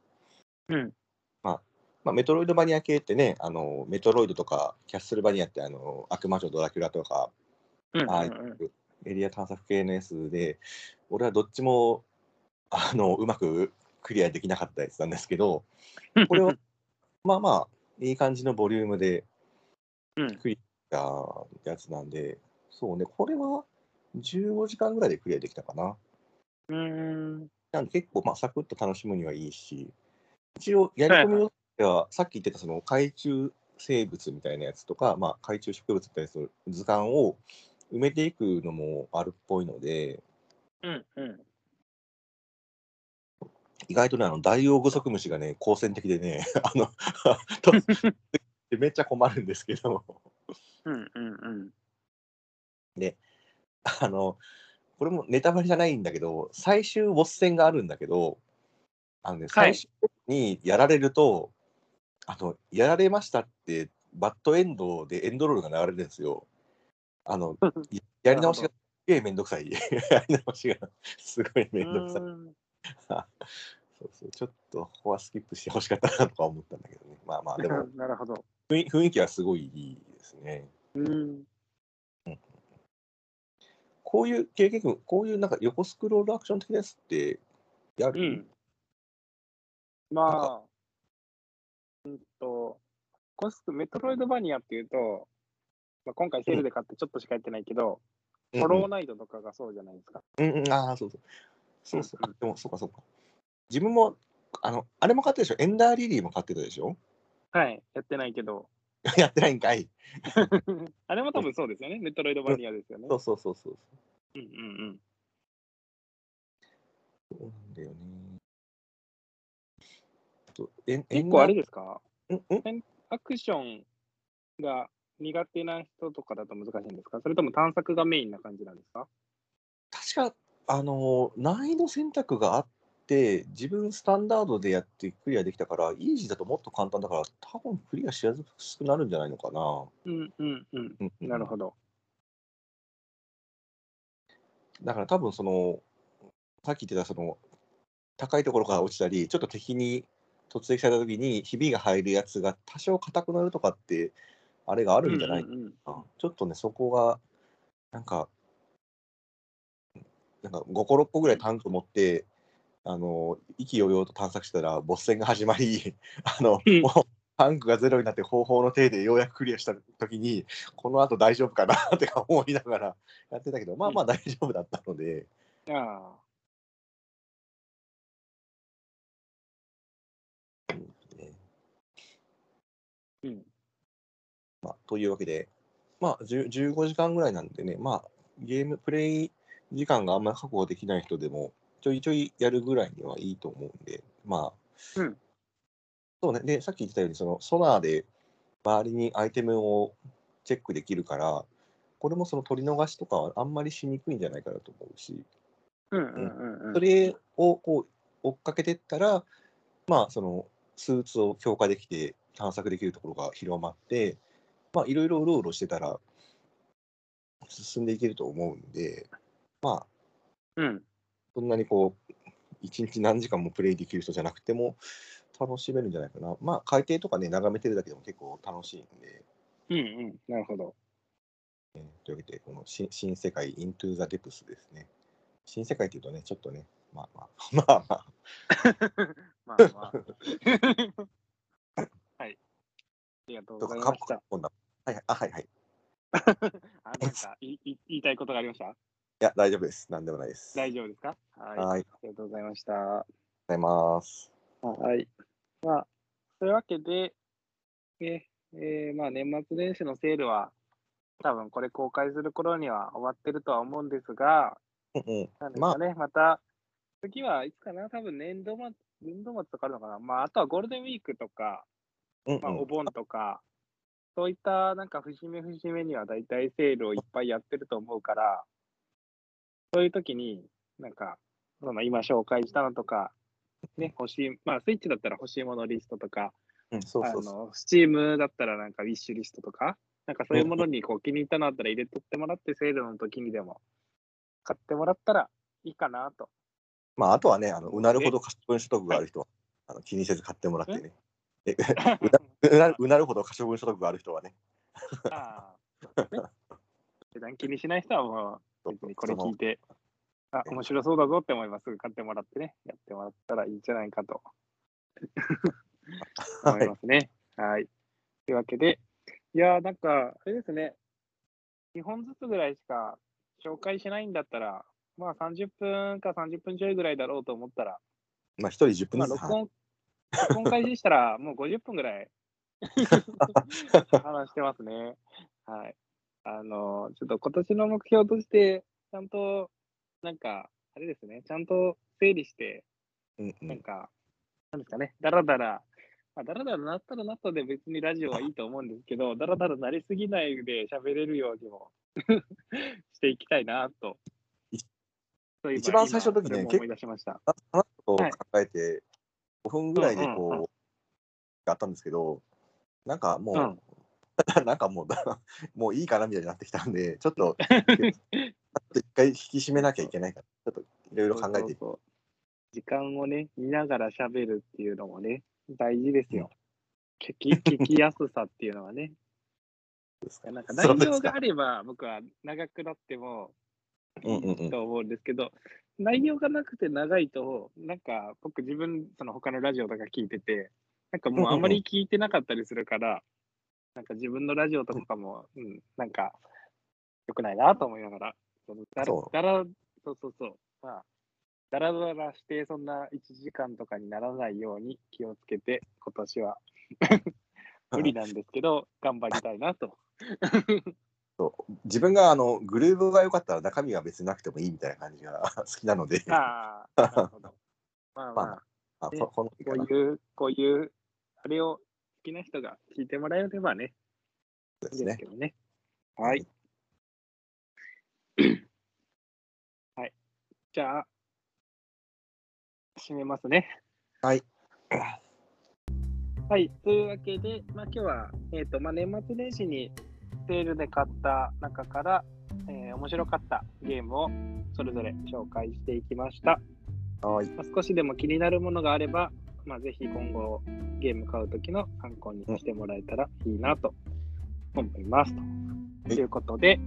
うん。まあ、メトロイドバニア系ってね、あのメトロイドとかキャッスルバニアってあの悪魔女ドラキュラとか、うんうん。ああいうエリア探索系のやつで、俺はどっちもあのうまくクリアできなかったやつなんですけど、これはまあまあ、いい感じのボリュームでうん。クリアしたやつなんで、そうね、これは15時間ぐらいでクリアできたかな。うん。なんで結構、まあ、サクッと楽しむにはいいし、一応、やり込みとしては、さっき言ってたその海中生物みたいなやつとか、まあ、海中植物みたいな図鑑を埋めていくのもあるっぽいので、うんうん。意外とね、あのダイオウグソクムシがね、好戦的でね、あのと めっちゃ困るんですけど、うんうんうん。あの、これもネタバレじゃないんだけど、最終ボス戦があるんだけど、あのね、はい最終にやられると、あの、やられましたって、バッドエンドでエンドロールが流れるんですよ。あの、ややり直しがすげえめんどくさい。やり直しがすごいめんどくさい。うん そうそう、ちょっとここはスキップしてほしかったなとか思ったんだけどね。まあまあ、でもなるほど。雰囲雰囲気はすごいいいですね。うん。こういう経験、こういうなんか横スクロールアクション的なやつってやる、うん。まあ、うんと、コスク、メトロイドバニアっていうと、まあ、今回セールで買ってちょっとしかやってないけど、うんホローナイトとかがそうじゃないですか。うんうん、ああ、そうそう。そうそう。うんあでも、そうか、そうか。自分も、あの、あれも買ってたでしょ？エンダーリリーも買ってたでしょ？はい、やってないけど。やってないんかい。あれも多分そうですよね。メトロイドバニアですよね。そうそうそうそう。うんうんうん。そうなんだよね。あとエンエ結構あれですか？ーうん？うん？アクションが苦手な人とかだと難しいんですか？それとも探索がメインな感じなんですか？確か、あの、難易度選択があって、自分スタンダードでやってクリアできたから、イージーだともっと簡単だから、多分クリアしやすくなるんじゃないのかな。うんうんうん。うんうんなるほど。だから多分その、さっき言ってたその、高いところから落ちたり、ちょっと敵に突撃された時に、ひびが入るやつが多少硬くなるとかって、あれがあるんじゃないかうんうんうん。な。ちょっとね、そこが、なんか、なんか5個、6個ぐらいタンク持って、あの、意気揚々と探索したら、ボス戦が始まり、あの、うん。もう、タンクがゼロになって方法の手でようやくクリアした時に、この後大丈夫かなってか思いながらやってたけど、まあまあ大丈夫だったので、あねーうん。まあ、というわけで、まあ、10 15時間ぐらいなんでね、まあ、ゲーム、プレイ時間があんまり確保できない人でも、ちょいちょいやるぐらいにはいいと思うんで、まあ、うん。そうね、で、さっき言ってたように、そのソナーで周りにアイテムをチェックできるから、これもその取り逃しとかはあんまりしにくいんじゃないかなと思うし。それをこう追っかけてったら、まあ、そのスーツを強化できて探索できるところが広まって、まあ、いろいろうろうろしてたら進んでいけると思うんで、まあ、うん。そんなにこう、一日何時間もプレイできる人じゃなくても楽しめるんじゃないかな。まあ、海底とかね、眺めてるだけでも結構楽しいんで、うんうん。なるほど。えーというわけで、この新新世界 Into the Depths ですね。新世界っていうとね、ちょっとね、まあまあ、まあまあ、まあまあ。はい。ありがとうございました。はいはい、あ、はいはい。い あ、なんか言 い言い言いたいことがありました？や、大丈夫です。なんでもないです。大丈夫ですか？はい。ありがとうございました。ございます。はい。まあ、そういうわけで、ええーまあ、年末年始のセールは、多分これ公開する頃には終わってるとは思うんですが、うんうん。なんですかね、また、次はいつかな、多分年度末、年度末とかあるのかな、まあ、あとはゴールデンウィークとか、まあ、うんうんお盆とか、そういったなんか節目節目には大体セールをいっぱいやってると思うから、そういう時に、なんか、その今紹介したのとか、ね、欲しい、まあ、スイッチだったら欲しいものリストとか、うん、そうあそうそう。の、スチームだったらなんかウィッシュリストとか、なんかそういうものにこう気に入ったのあったら入れとってもらって、セールの時にでも買ってもらったらいいかなと。まあ、あとはね、あのうなるほど可処分所得がある人は、あの気にせず買ってもらってね。え？うな うなるほど可処分所得がある人はね。ああ、ね。普段気にしない人はもう別にこれ聞いて、あ、面白そうだぞって思いますぐ買ってもらってね、やってもらったらいいんじゃないかと思いますね。はい。というわけで、いやーなんか、あれですね、2本ずつぐらいしか紹介しないんだったら、まあ30分か30分ちょいぐらいだろうと思ったら、まあ、一人10分まあずつ。録音、録音開始したらもう50分ぐらい 話してますね。はい。あの、ちょっと今年の目標として、ちゃんと、なんか、あれですね、ちゃんと整理して、うんうん。なんか、なんですかね、だらだら、まあ、だらだらなったらなったで別にラジオはいいと思うんですけど、だらだらなりすぎないで喋れるようにも していきたいなと。一番最初の時ね思い出しました。話すことをはい考えて、5分ぐらいでうんうんうんこう、やったんですけど、なんかもう、うん なんかもう、もういいかなみたいになってきたんで、ちょっと、一回引き締めなきゃいけないから、ちょっといろいろ考えて時間をね、見ながら喋るっていうのもね、大事ですよ。聞き聞きやすさっていうのはね。ですか。なんか内容があれば、僕は長くなってもうんうんうんいいと思うんですけど、内容がなくて長いと、なんか僕自分、その他のラジオとか聞いてて、なんかもうあまり聞いてなかったりするから、なんか自分のラジオとかも、うん、なんか良くないなと思いながら、だらそう。だら、そうそうそう、まあ、だらだらして、そんな1時間とかにならないように気をつけて、今年は。無理なんですけど、頑張りたいなと。自分があのグルーブが良かったら中身が別になくてもいいみたいな感じが好きなので、ああ、なるほど。まあまあ、ねあそこのこういう、こういう、あれを好きな人が聞いてもらえればね、ですねいいですけ。どね。はい。はい。じゃあ、締めますね。はい。はい。というわけで、まあ、今日は、えっ、と、まあ、年末年始にセールで買った中から、えー面白かったゲームをそれぞれ紹介していきました。はい。まあ、少しでも気になるものがあれば、まあ、ぜひ今後ゲーム買うときの参考にしてもらえたらいいなと思います。ということで、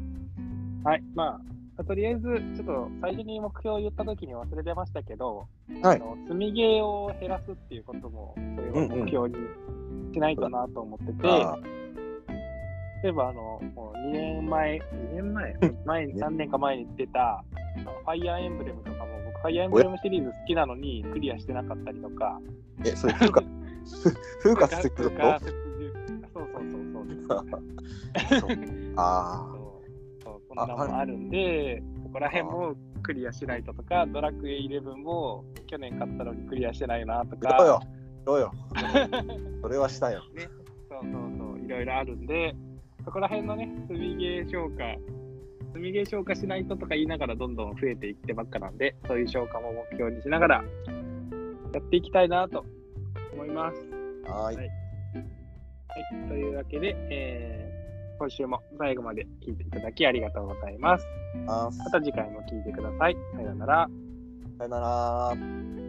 はい、まあ、とりあえず、ちょっと最初に目標を言ったときに忘れてましたけど、はい。あの積みゲーを減らすっていうことも、そういう目標にしないとなと思ってて、あ例えばあの、もう2年前、2年前、前にね何年か前に出た、あのファイアーエンブレムとかも、僕、ファイアーエンブレムシリーズ好きなのにクリアしてなかったりとか、ーえ、それ 風化、風化してくる風化雪獣そうそうそうそうです。とあそうそうそんなのもあるんで、そこら辺もクリアしないととか、ドラクエ11も去年買ったのにクリアしてないなとあ。どうよか、。どうよ。それはしたよ。そうそうそう、いろいろあるんで、そこら辺のね、積みゲー消化、積みゲー消化しないととか言いながらどんどん増えていってばっかなんで、そういう消化も目標にしながらやっていきたいなと思います。はい。はい、というわけで、えー今週も最後まで聞いていただきありがとうございます。あまた次回も聞いてください。さようなら。さよなら。